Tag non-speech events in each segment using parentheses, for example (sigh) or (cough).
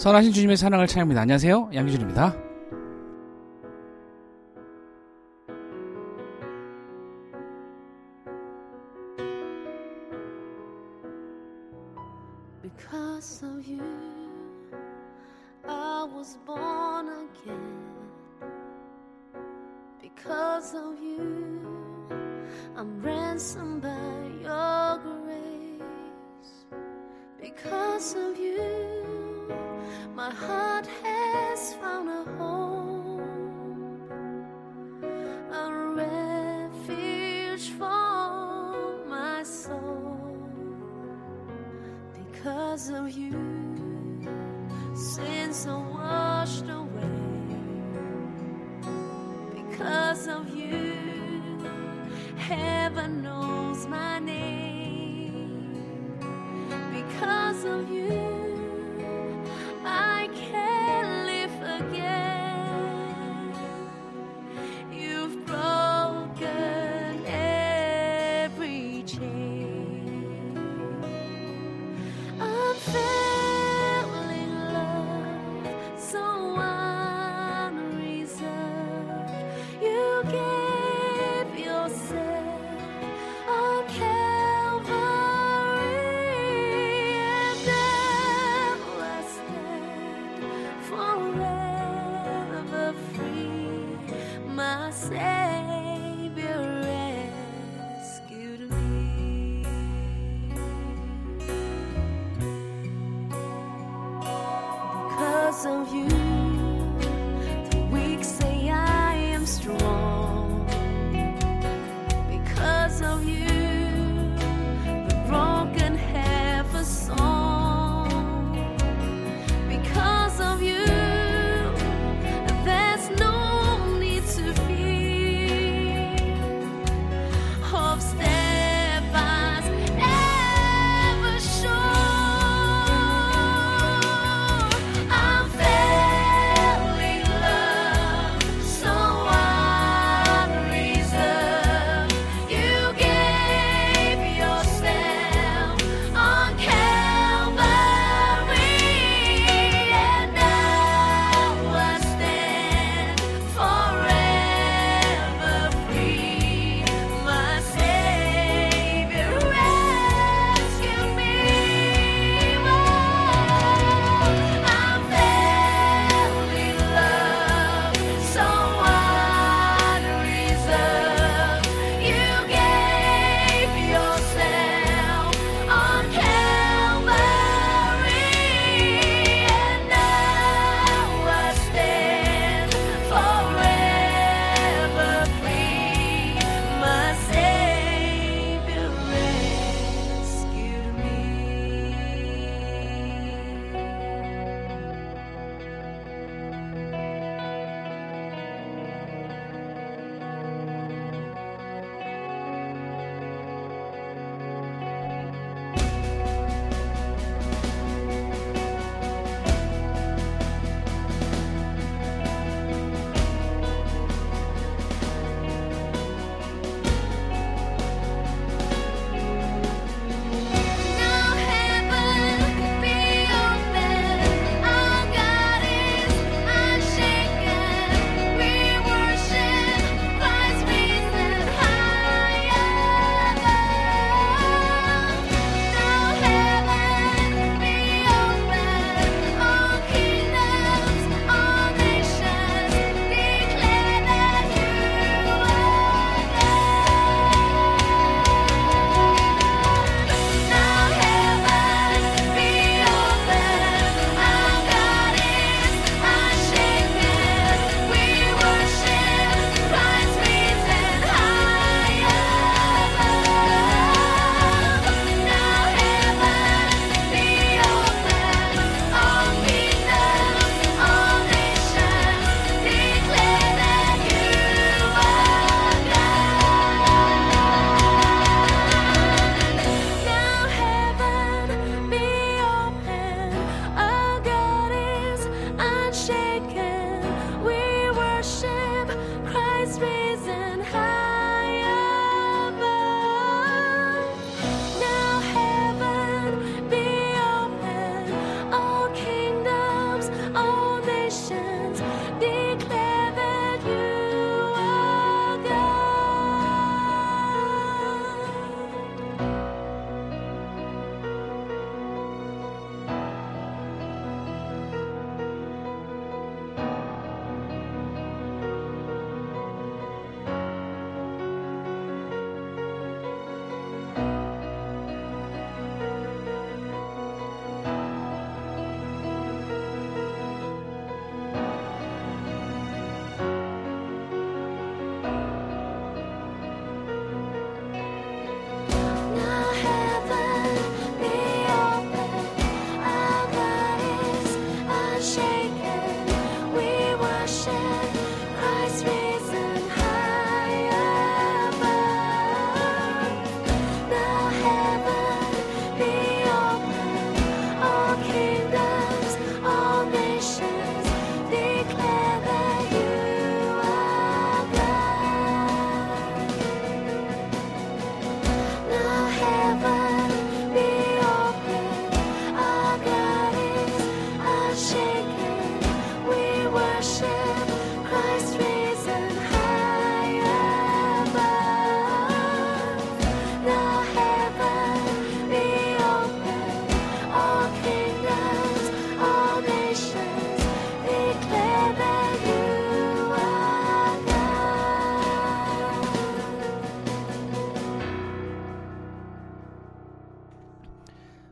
선하신 주님의 사랑을 찬양합니다. 안녕하세요. 양기준입니다.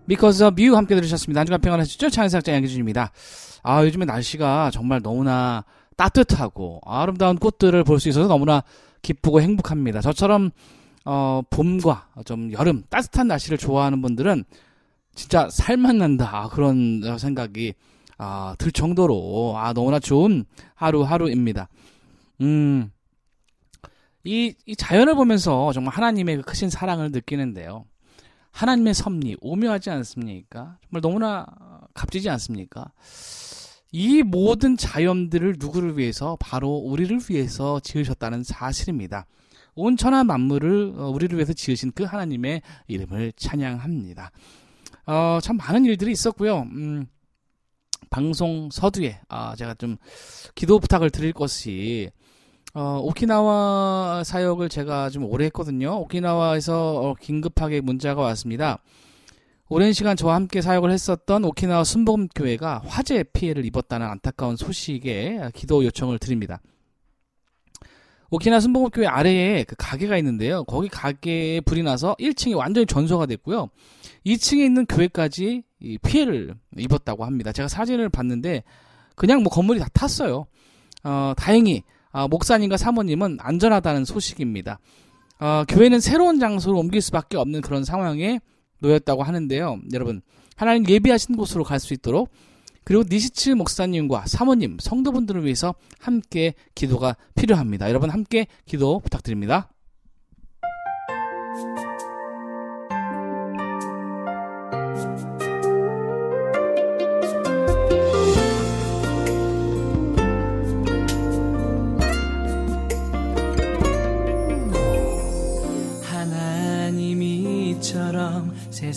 Because of You 함께 들으셨습니다. 한 주간 평안 하셨죠? 차은삭자 양기준입니다. 아, 요즘에 날씨가 정말 너무나 따뜻하고 아름다운 꽃들을 볼 수 있어서 너무나 기쁘고 행복합니다. 저처럼 어, 봄과 좀 여름 따뜻한 날씨를 좋아하는 분들은 진짜 살맛 난다 아, 그런 생각이 아, 들 정도로 아, 너무나 좋은 하루하루입니다. 음, 이, 이 자연을 보면서 정말 하나님의 그 크신 사랑을 느끼는데요. 하나님의 섭리 오묘하지 않습니까? 정말 너무나 값지지 않습니까? 이 모든 자연들을 누구를 위해서 바로 우리를 위해서 지으셨다는 사실입니다. 온 천하 만물을 어, 우리를 위해서 지으신 그 하나님의 이름을 찬양합니다. 어, 참 많은 일들이 있었고요. 음, 방송 서두에 아, 제가 좀 기도 부탁을 드릴 것이 어, 오키나와 사역을 제가 좀 오래 했거든요. 오키나와에서 어, 긴급하게 문자가 왔습니다. 오랜 시간 저와 함께 사역을 했었던 오키나와 순복음교회가 화재 피해를 입었다는 안타까운 소식에 기도 요청을 드립니다. 오키나와 순복음교회 아래에 그 가게가 있는데요. 거기 가게에 불이 나서 1층이 완전히 전소가 됐고요. 2층에 있는 교회까지 피해를 입었다고 합니다. 제가 사진을 봤는데 그냥 뭐 건물이 다 탔어요. 어, 다행히 아, 목사님과 사모님은 안전하다는 소식입니다. 어, 교회는 새로운 장소로 옮길 수밖에 없는 그런 상황에 놓였다고 하는데요. 여러분, 하나님 예비하신 곳으로 갈 수 있도록 그리고 니시츠 목사님과 사모님, 성도분들을 위해서 함께 기도가 필요합니다. 여러분 함께 기도 부탁드립니다.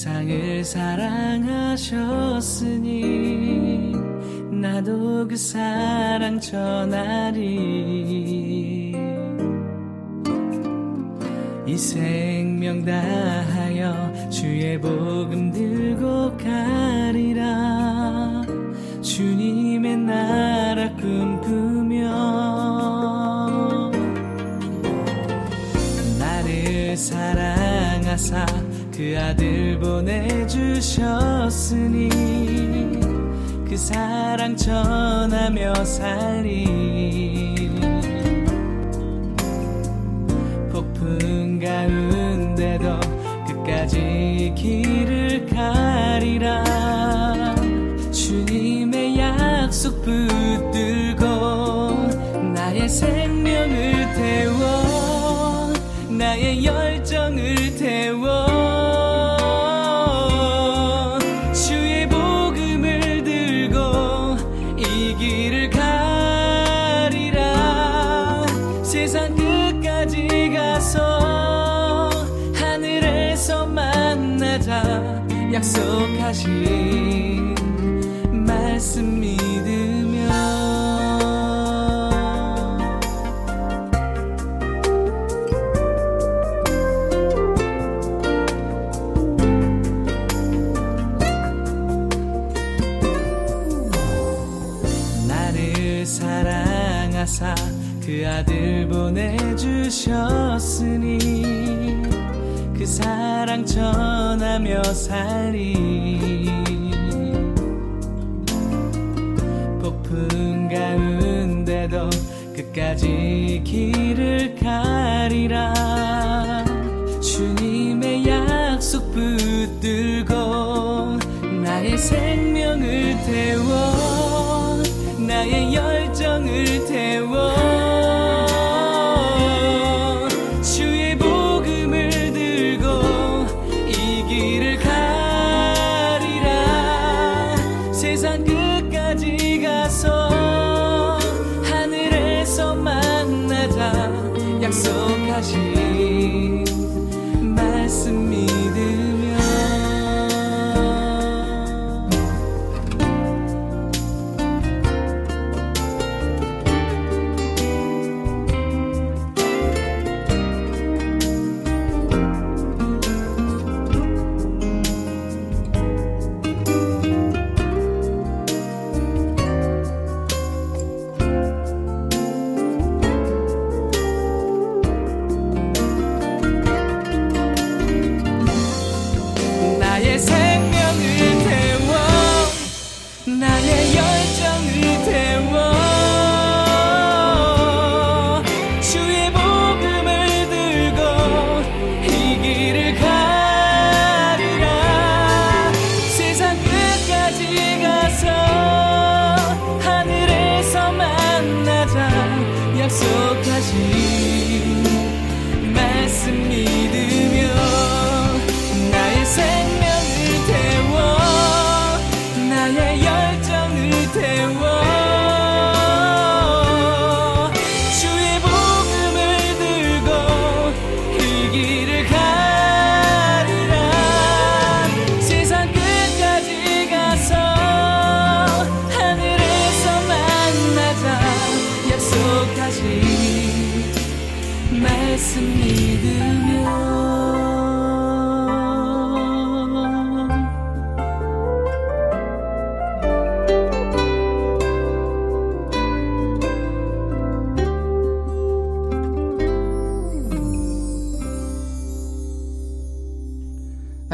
세상을 사랑하셨으니 나도 그 사랑 전하리. 이 생명 다하여 주의 복음 들고 가리라. 주님의 나라 꿈꾸며 나를 사랑하사 그 아들 보내주셨으니 그 사랑 전하며 살리 폭풍 가운데도 끝까지 길을 가리라. 주님의 약속 붙들고 나의 생명을 태워 나의 열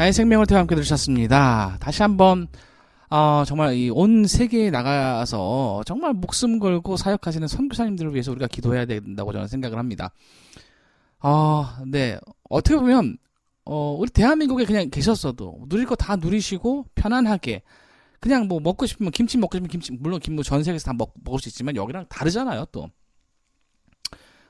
나의 생명을 태워 함께 들으셨습니다. 다시 한번 어, 정말 이 온 세계에 나가서 정말 목숨 걸고 사역하시는 선교사님들을 위해서 우리가 기도해야 된다고 저는 생각을 합니다. 어, 네. 어떻게 보면 어, 우리 대한민국에 그냥 계셨어도 누릴 거 다 누리시고 편안하게 그냥 뭐 먹고 싶으면 김치 먹고 싶으면 김치 물론 김전 세계에서 다 먹, 먹을 수 있지만 여기랑 다르잖아요 또.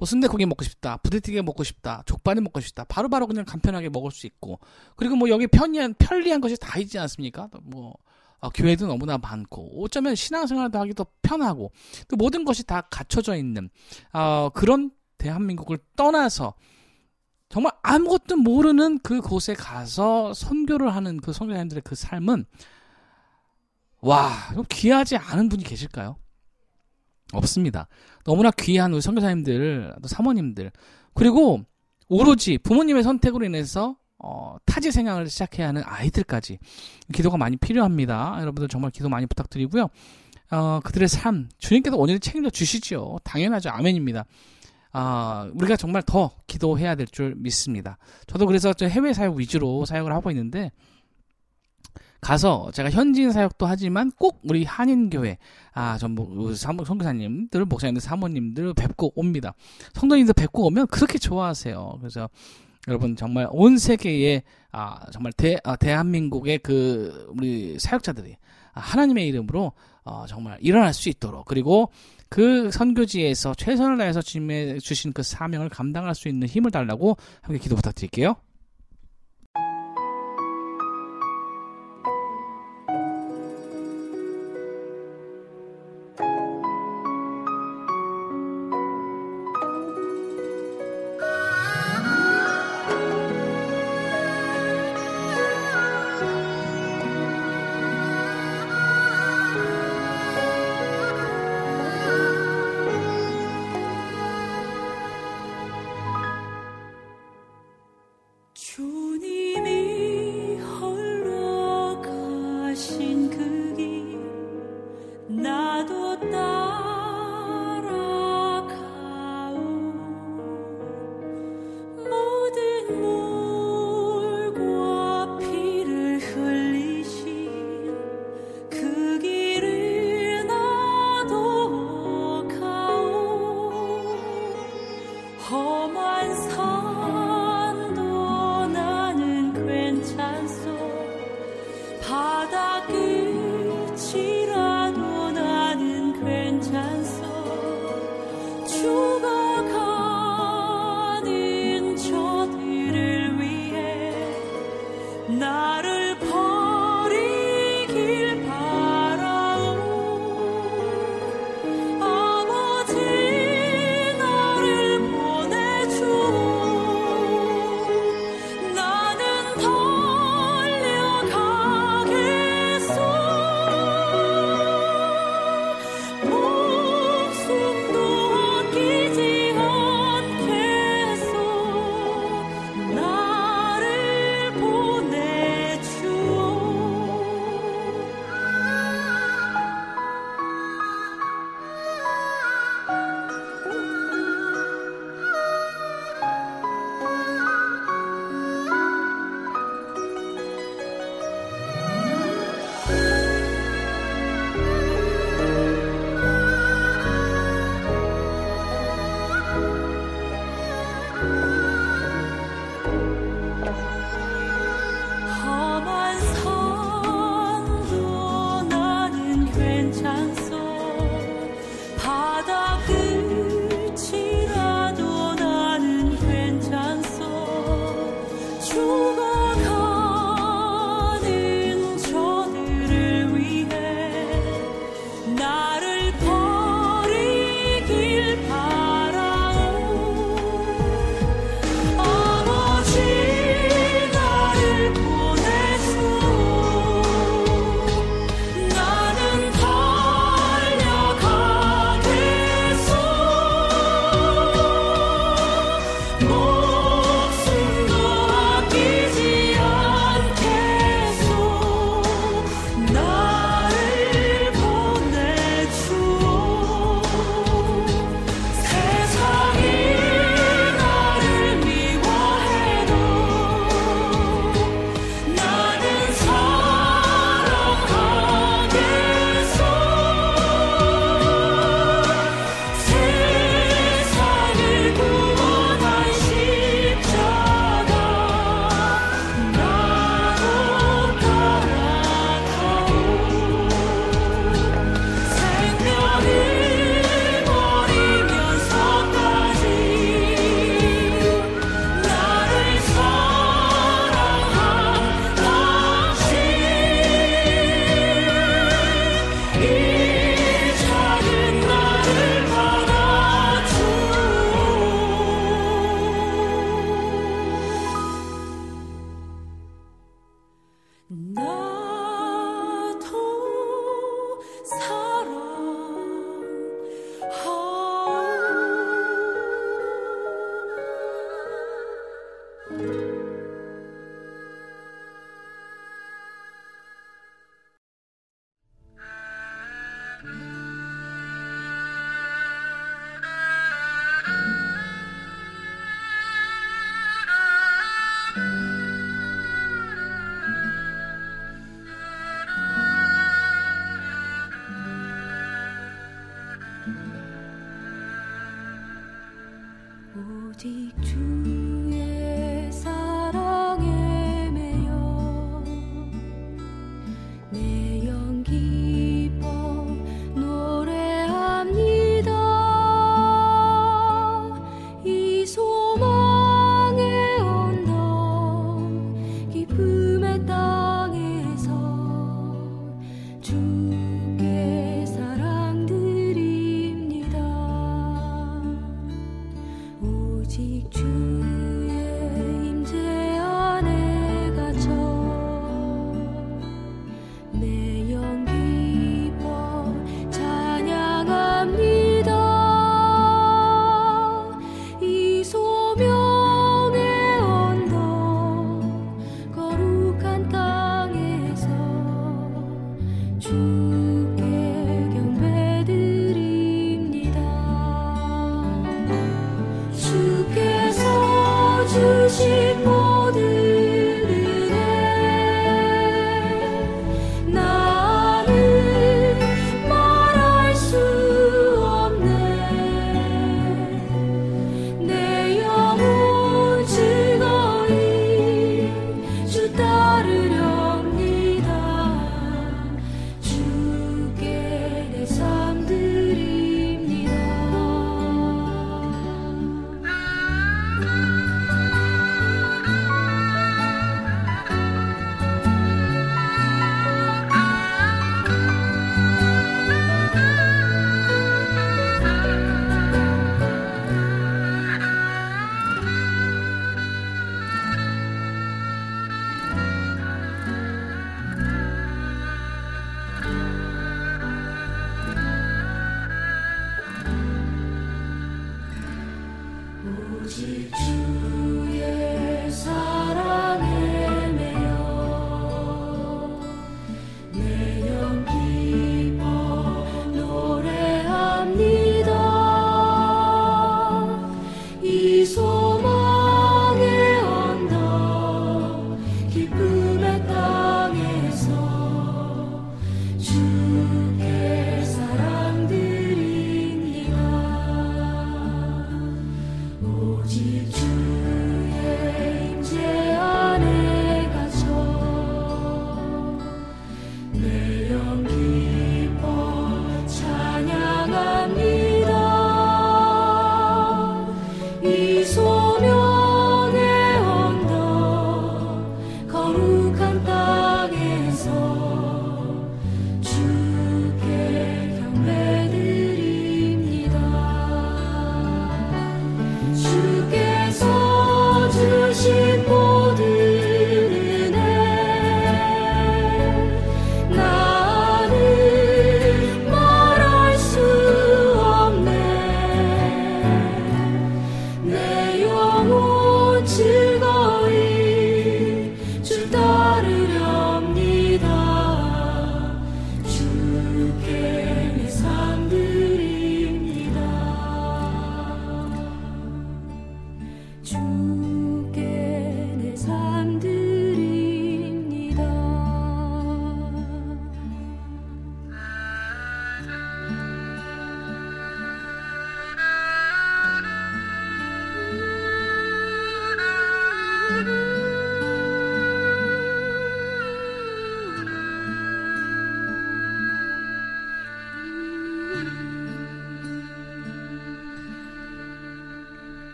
뭐 순대고기 먹고 싶다, 부대찌개 먹고 싶다, 족발이 먹고 싶다, 바로 바로 그냥 간편하게 먹을 수 있고 그리고 뭐 여기 편리한 편리한 것이 다 있지 않습니까? 또뭐 어, 교회도 너무나 많고 어쩌면 신앙생활도 하기 더 편하고 또 모든 것이 다 갖춰져 있는 어, 그런 대한민국을 떠나서 정말 아무것도 모르는 그 곳에 가서 선교를 하는 그 선교사님들의 그 삶은 와 귀하지 않은 분이 계실까요? 없습니다. 너무나 귀한 우리 선교사님들, 또 사모님들 그리고 오로지 부모님의 선택으로 인해서 어, 타지 생활을 시작해야 하는 아이들까지 기도가 많이 필요합니다. 여러분들 정말 기도 많이 부탁드리고요. 어, 그들의 삶 주님께서 온전히 책임져 주시지요. 당연하죠. 아멘입니다. 아, 우리가 정말 더 기도해야 될 줄 믿습니다. 저도 그래서 저 해외 사역 위주로 사역을 하고 있는데 가서 제가 현지인 사역도 하지만 꼭 우리 한인교회 아 전부 사모 선교사님들 목사님들 사모님들 뵙고 옵니다. 성도님들 뵙고 오면 그렇게 좋아하세요. 그래서 여러분 정말 온 세계에 아 정말 대 아, 대한민국의 그 우리 사역자들이 아, 하나님의 이름으로 어, 정말 일어날 수 있도록 그리고 그 선교지에서 최선을 다해서 주신 그 사명을 감당할 수 있는 힘을 달라고 함께 기도 부탁드릴게요.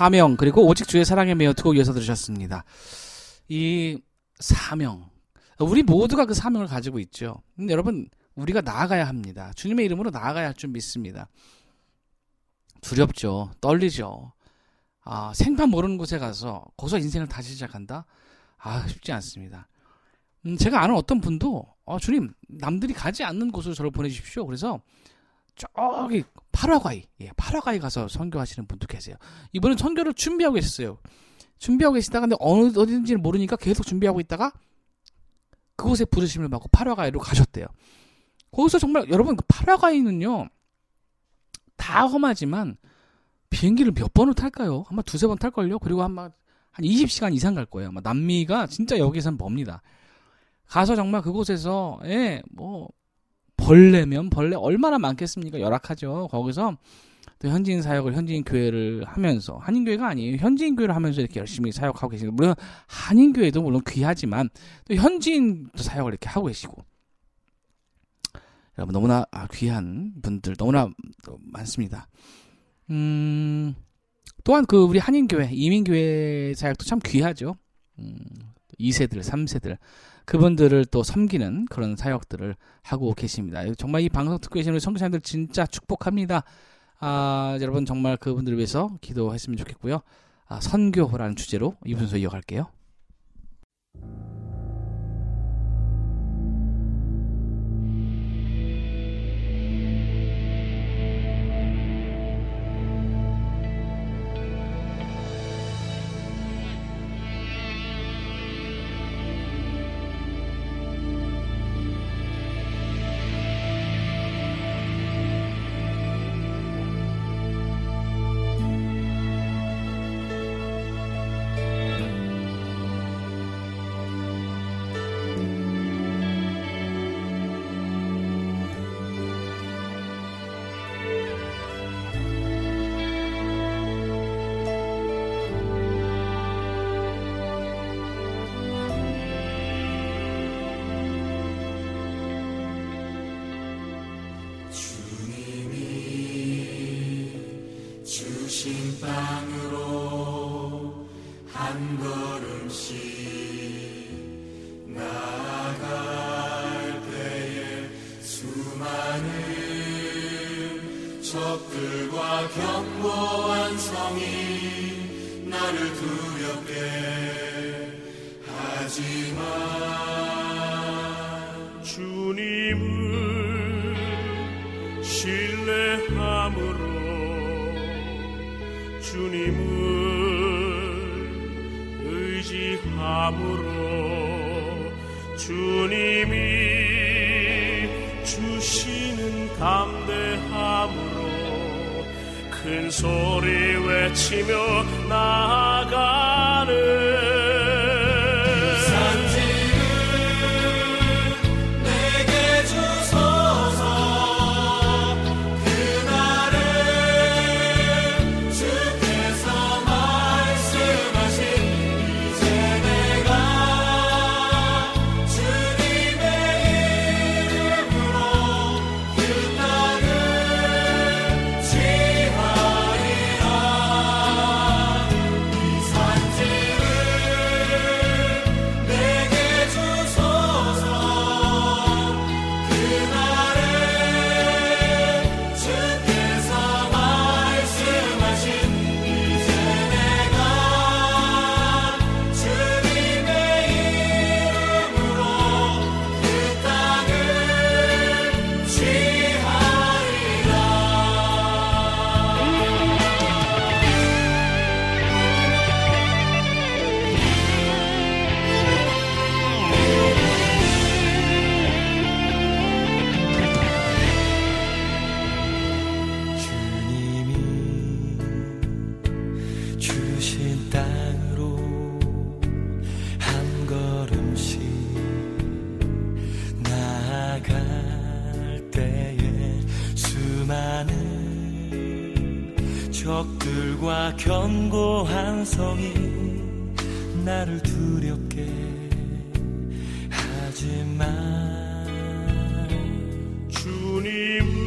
사명 그리고 오직 주의 사랑에 매여 두 곡 이어서 들으셨습니다. 이 사명 우리 모두가 그 사명을 가지고 있죠. 여러분 우리가 나아가야 합니다. 주님의 이름으로 나아가야 할 줄 믿습니다. 두렵죠. 떨리죠. 아, 생판 모르는 곳에 가서 거기서 인생을 다시 시작한다? 아, 쉽지 않습니다. 음, 제가 아는 어떤 분도 어, 주님 남들이 가지 않는 곳으로 저를 보내주십시오. 그래서 저기 파라과이, 예, 파라과이 가서 선교하시는 분도 계세요. 이분은 선교를 준비하고 계셨어요. 준비하고 계시다가 근데 어느 어딘지를 모르니까 계속 준비하고 있다가 그곳에 부르심을 받고 파라과이로 가셨대요. 거기서 정말 여러분 그 파라과이는요 다 험하지만 비행기를 몇 번을 탈까요? 아마 두세 번 탈걸요? 그리고 아마 한 20시간 이상 갈 거예요. 아마 남미가 진짜 여기선 멉니다. 가서 정말 그곳에서, 예, 뭐, 벌레면 벌레 얼마나 많겠습니까? 열악하죠. 거기서 또 현지인 사역을 현지인 교회를 하면서 한인 교회가 아니에요. 현지인 교회를 하면서 이렇게 열심히 사역하고 계시고 물론 한인 교회도 물론 귀하지만 또 현지인 사역을 이렇게 하고 계시고 여러분 너무나 아, 귀한 분들 너무나 많습니다. 음, 또한 그 우리 한인 교회 이민 교회 사역도 참 귀하죠. 음, 2세들, 3세들 그분들을 또 섬기는 그런 사역들을 하고 계십니다. 정말 이 방송 듣고 계시는 성교사님들 진짜 축복합니다. 아, 여러분 정말 그분들을 위해서 기도했으면 좋겠고요. 아, 선교라는 주제로 이 분서 이어갈게요. 신뢰함으로 주님을 의지함으로 주님이 주시는 담대함으로 큰 소리 외치며 나아가 적들과 견고한 성이 나를 두렵게 하지만 주님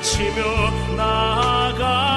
외치며 나아가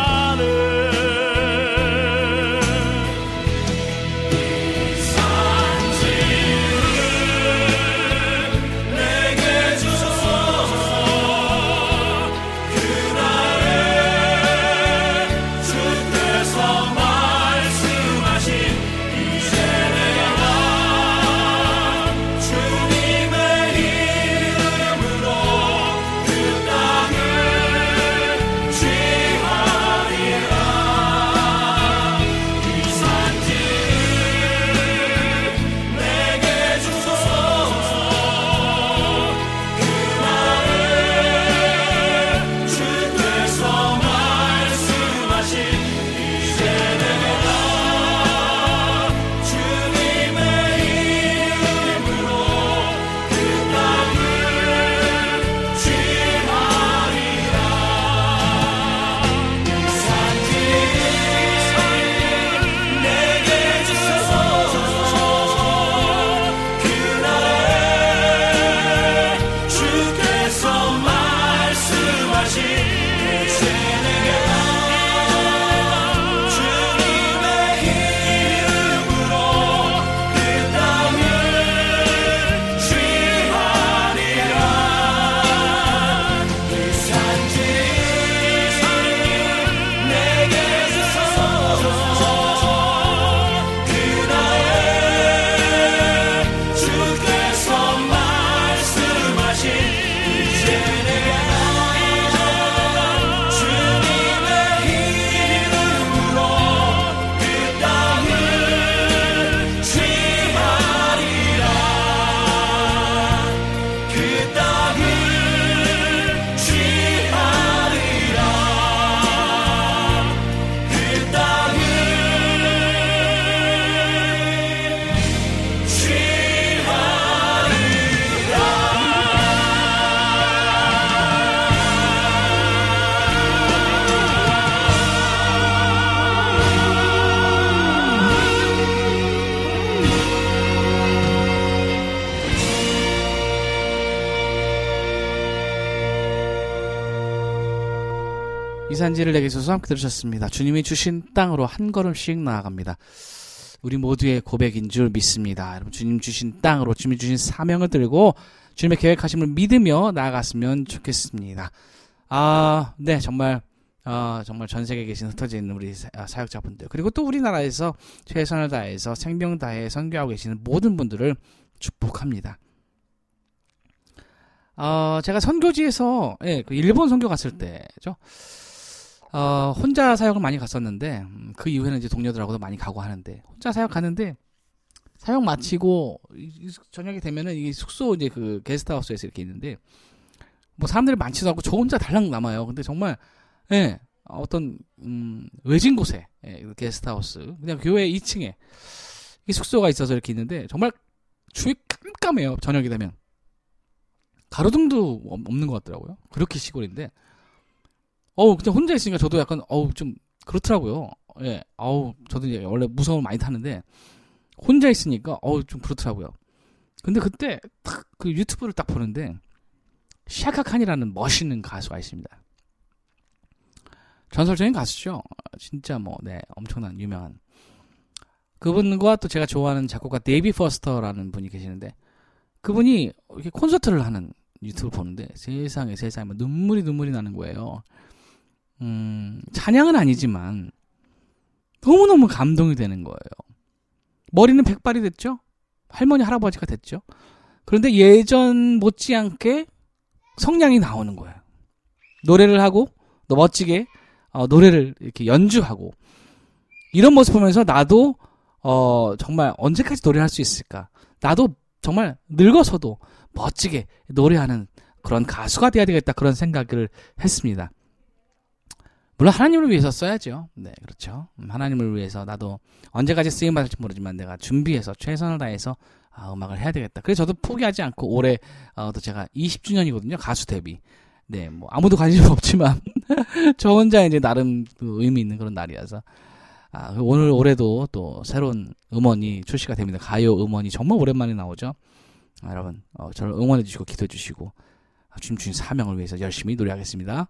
지를 내게 주셔서 함께 들으셨습니다. 주님이 주신 땅으로 한 걸음씩 나아갑니다. 우리 모두의 고백인 줄 믿습니다. 여러분 주님 주신 땅으로 주님 주신 사명을 들고 주님의 계획하심을 믿으며 나아갔으면 좋겠습니다. 아, 네, 정말 아, 정말 전 세계에 계신 흩어져 있는 우리 사- 아, 사역자분들 그리고 또 우리나라에서 최선을 다해서 생명 다해 선교하고 계시는 모든 분들을 축복합니다. 어, 제가 선교지에서 예, 그 일본 선교 갔을 때죠. 어, 혼자 사역을 많이 갔었는데 음, 그 이후에는 이제 동료들하고도 많이 가고 하는데 혼자 사역 가는데 사역 마치고 저녁이 되면은 이 숙소 이제 그 게스트하우스에서 이렇게 있는데 뭐 사람들이 많지도 않고 저 혼자 달랑 남아요. 근데 정말 예, 어떤 음, 외진 곳에 예, 그 게스트하우스 그냥 교회 2층에 이 숙소가 있어서 이렇게 있는데 정말 주위 깜깜해요. 저녁이 되면 가로등도 없- 없는 것 같더라고요. 그렇게 시골인데 어우 그냥 혼자 있으니까 저도 약간 어우 좀 그렇더라고요. 예, 어우 저도 이제 원래 무서움을 많이 타는데 혼자 있으니까 어우 좀 그렇더라고요. 근데 그때 딱 그 유튜브를 딱 보는데 샤카칸이라는 멋있는 가수가 있습니다. 전설적인 가수죠. 진짜 뭐, 네, 엄청난 유명한. 그분과 또 제가 좋아하는 작곡가 데이비드 포스터라는 분이 계시는데, 그분이 이렇게 콘서트를 하는 유튜브 보는데, 세상에 세상에 뭐 눈물이 눈물이 나는 거예요. 음, 찬양은 아니지만, 너무너무 감동이 되는 거예요. 머리는 백발이 됐죠? 할머니, 할아버지가 됐죠? 그런데 예전 못지않게 성량이 나오는 거예요. 노래를 하고, 또 멋지게 어, 노래를 이렇게 연주하고 이런 모습 보면서 나도 어, 정말 언제까지 노래할 수 있을까? 나도 정말 늙어서도 멋지게 노래하는 그런 가수가 돼야 되겠다 그런 생각을 했습니다. 물론 하나님을 위해서 써야죠. 네, 그렇죠. 음, 하나님을 위해서 나도 언제까지 쓰임 받을지 모르지만 내가 준비해서 최선을 다해서 아, 음악을 해야 되겠다. 그래서 저도 포기하지 않고 올해 어, 또 제가 20주년이거든요. 가수 데뷔. 네, 뭐 아무도 관심 (laughs) 없지만 (laughs) 저 혼자 이제 나름 그 의미 있는 그런 날이라서 아, 오늘 올해도 또 새로운 음원이 출시가 됩니다. 가요 음원이 정말 오랜만에 나오죠. 아, 여러분 어, 저를 응원해 주시고 기도해 주시고 아, 주신 사명을 위해서 열심히 노래하겠습니다.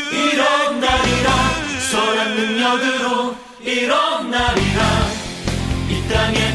이런 날이라. 소란 능력으로 이런 날이라. 이 땅에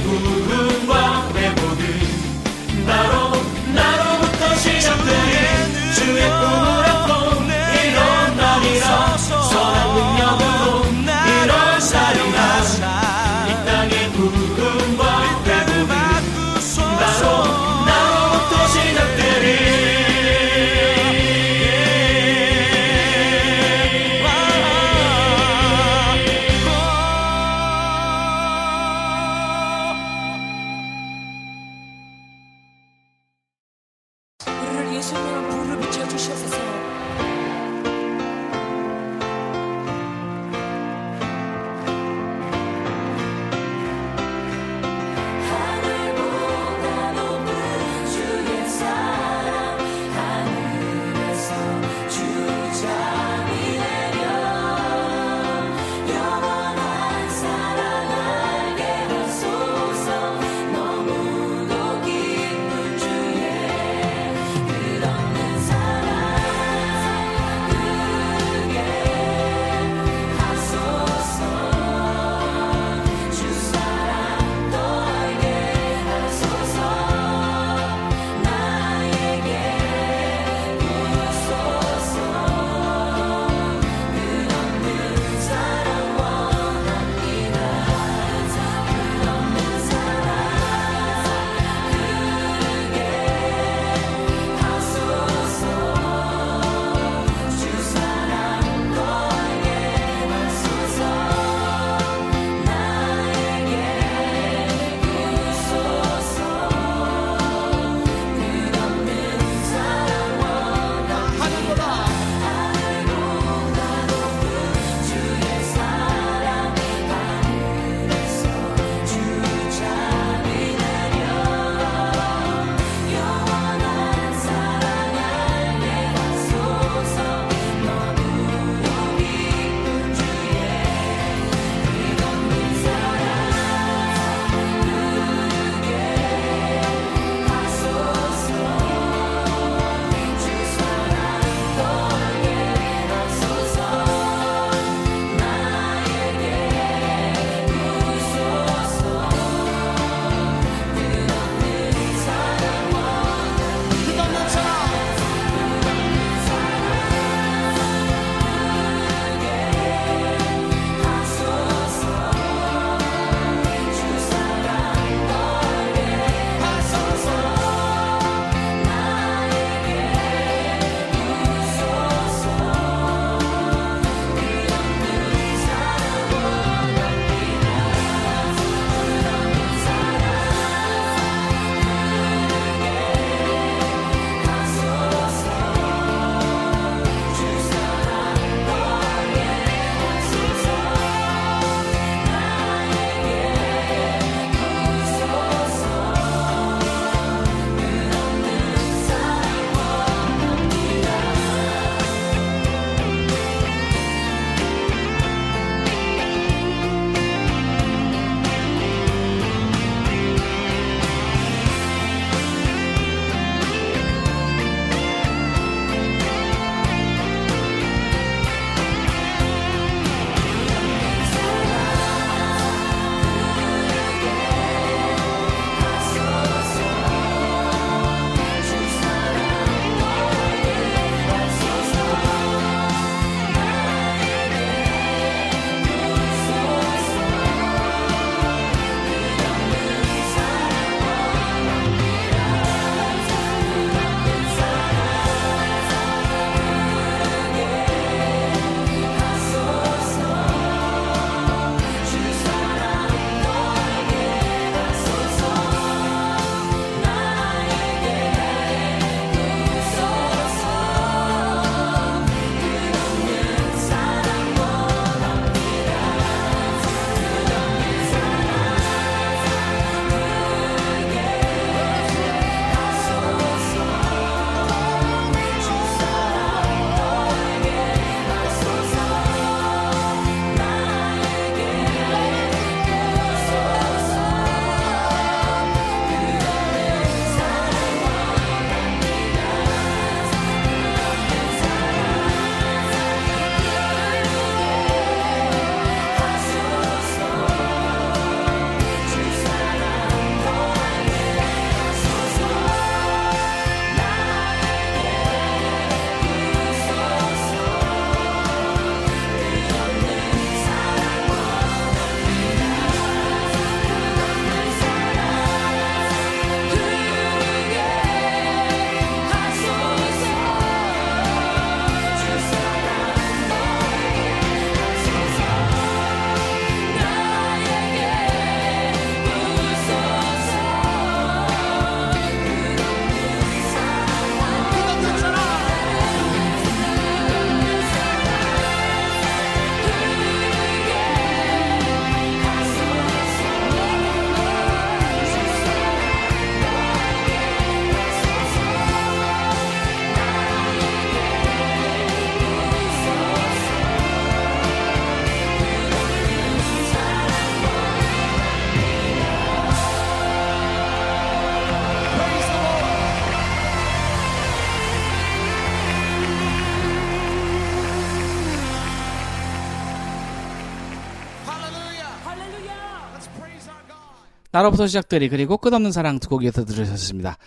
나로부터 시작되리 그리고 끝없는 사랑 두 곡 이어서 들으셨습니다.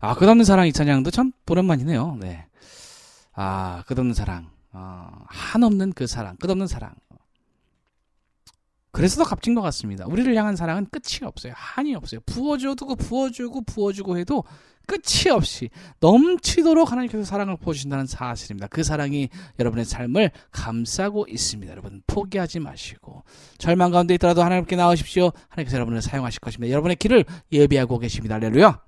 아 끝없는 사랑 이 찬양도 참 오랜만이네요. 네. 아 끝없는 사랑, 아, 한없는 그 사랑, 끝없는 사랑. 그래서 더 값진 것 같습니다. 우리를 향한 사랑은 끝이 없어요. 한이 없어요. 부어줘도 부어주고 부어주고 해도 끝이 없이 넘치도록 하나님께서 사랑을 부어주신다는 사실입니다. 그 사랑이 여러분의 삶을 감싸고 있습니다. 여러분 포기하지 마시고 절망 가운데 있더라도 하나님께 나오십시오. 하나님께서 여러분을 사용하실 것입니다. 여러분의 길을 예비하고 계십니다. 할렐루야.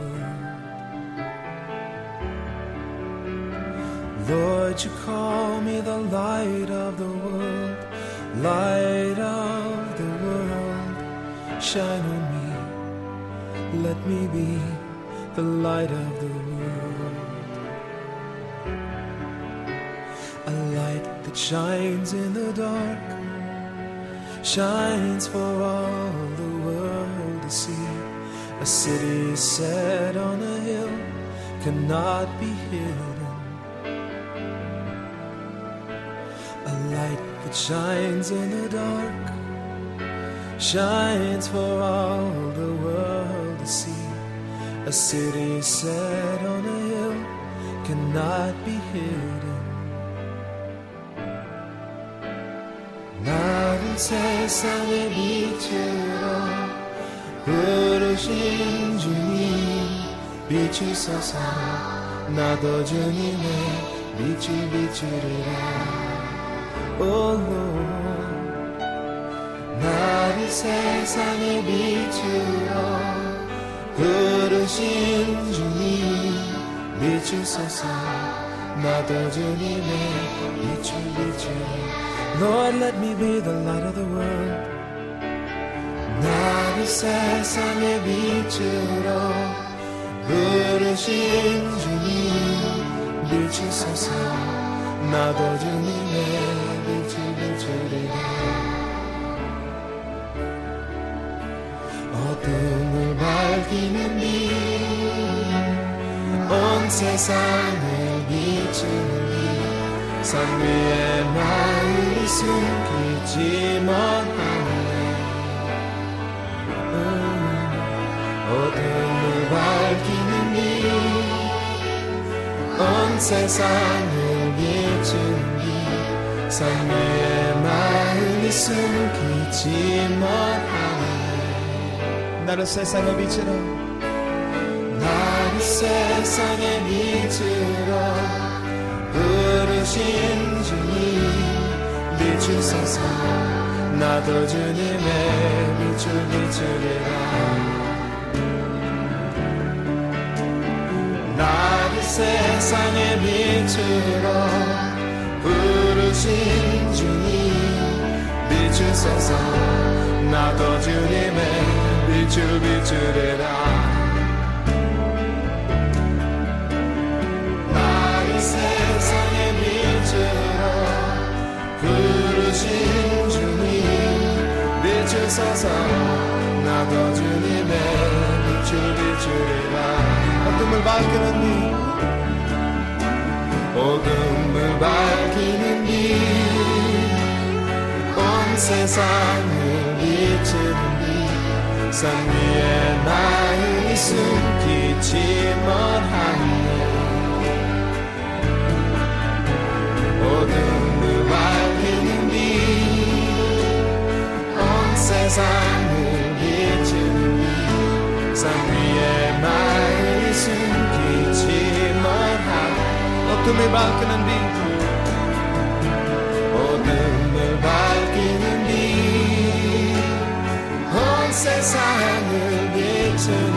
Lord, you call me the light of the world, light of the world. Shine on me, let me be the light of the world. A light that shines in the dark, shines for all the world to see. A city set on a hill cannot be hidden. light that shines in the dark shines for all the world to see. A city set on a hill cannot be hidden. 나를 세상의 빛으로 부르신 주님 비추소서 나도 주님의 빛을 비추리라 오 Lord 나를 세상의 빛으로 부르신 주님 비추소서. 나도 주님의 빛을 비추리라 Lord let me be the light of the world. 나를 세상의 빛으로 부르신 주님 비추소서. 나도 주님의 밝히는 빛온 세상을 비추는 빛산 위에 마음이 숨기지 못하네. 어둠을 밝히는 빛온 세상을 비추는 빛산 위에 마음이 숨기지 못하네 나를 세상의 빛으로 나를 세상의 빛으로 부르신 주님 비추소서 나도 주님의 빛을 비추리라. 나를 세상의 빛으로 부르신 주님 비추소서 나도 주님의 빛을 비추리라 나를 세상의 빛으로 부르신 주님 비추소서 나도 주님의 빛을 비추리라 어둠을 밝히는 빛 어둠을 밝히는 빛온 세상을 비추는 빛 산 위에 나의 숨기지 못하네 어둠을 밝히는 빛온 세상을 비추는 빛산 위에 나의 숨기지 못하네 어둠을 밝히는 빛 비추는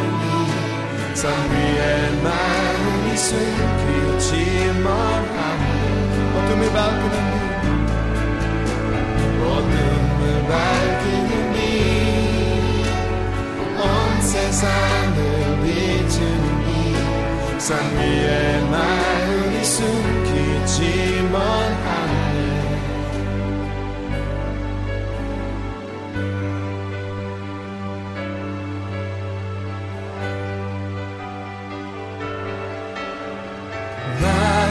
이산 위에 마음이 숨기지만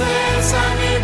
나를 세상의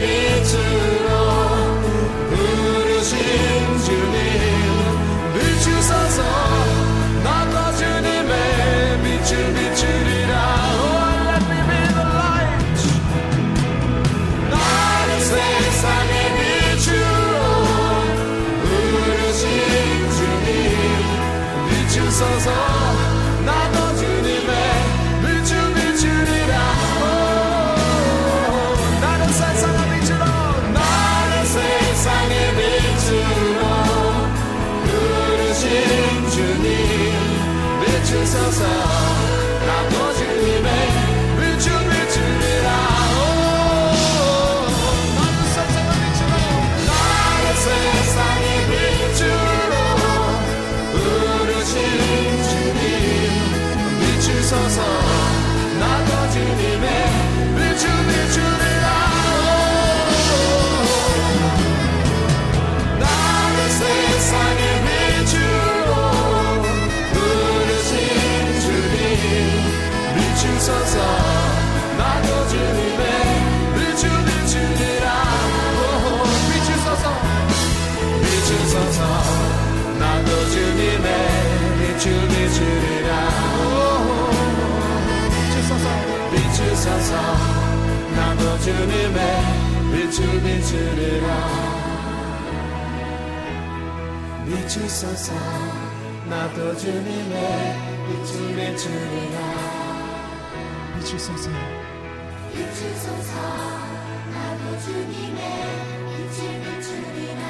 주님의 빛을 비추리라. 비추소서 나도 주님의 빛을 비추리라. 비추소서. 비추소서 나도 주님의 빛을 비추리라.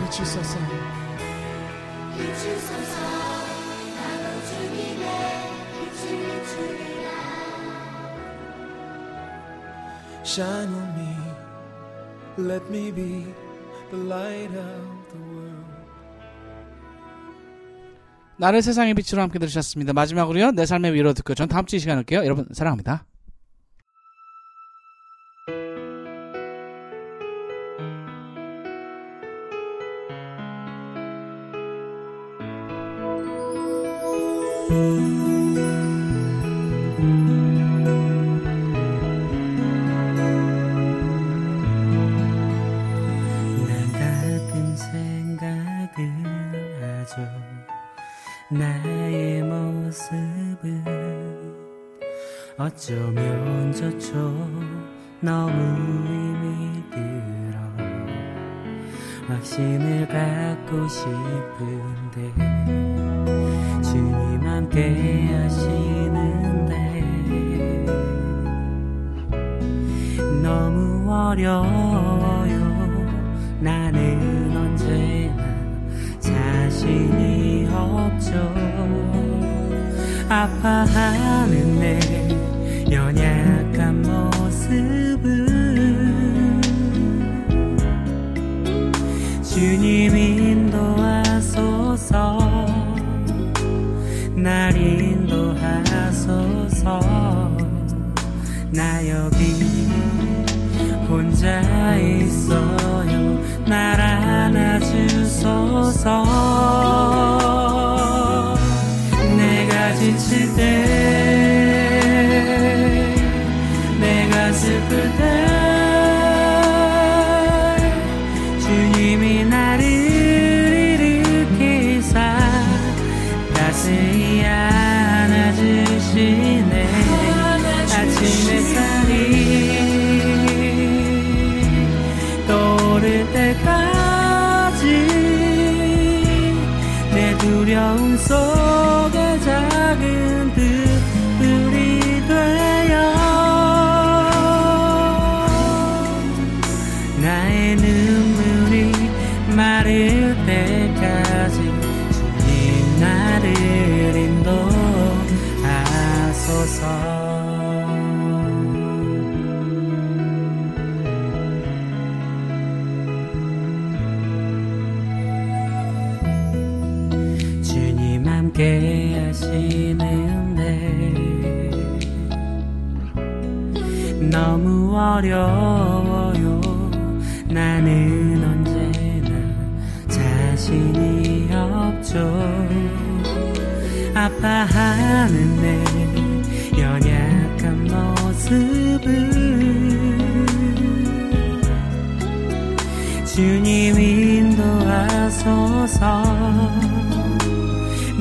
비추소서. 비추소서 나도 주님의 빛을 비추리라 Shine on me, let me be the light of the world. 나를 세상의 빛으로 함께 들으셨습니다. 마지막으로요. 내 삶의 위로 듣고 전 다음 주이 시간에 올게요. 여러분 사랑합니다. 난 지칠 때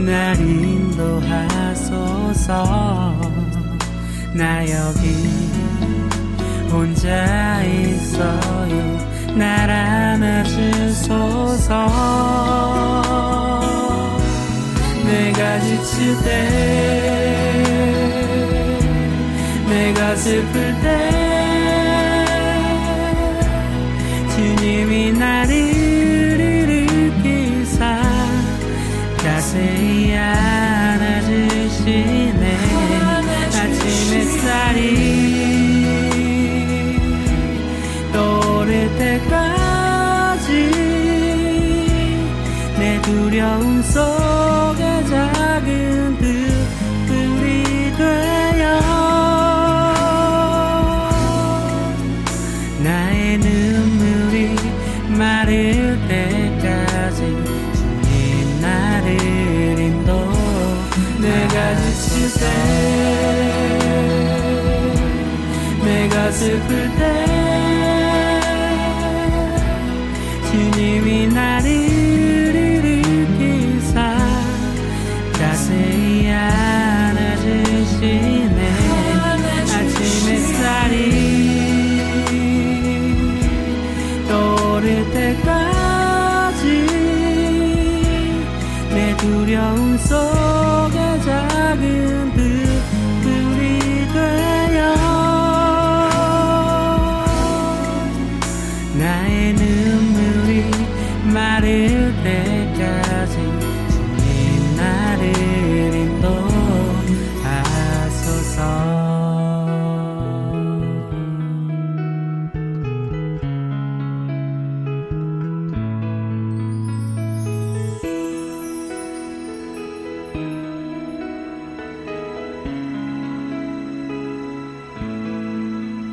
날 인도하소서. 나 여기 혼자 있어요. 날 안아주소서. 내가 지칠 때 내가 슬플 때 주님이 나를 자세히 안아주시네. 아침 햇살이 떠오를 때까지 내 두려움 속 secret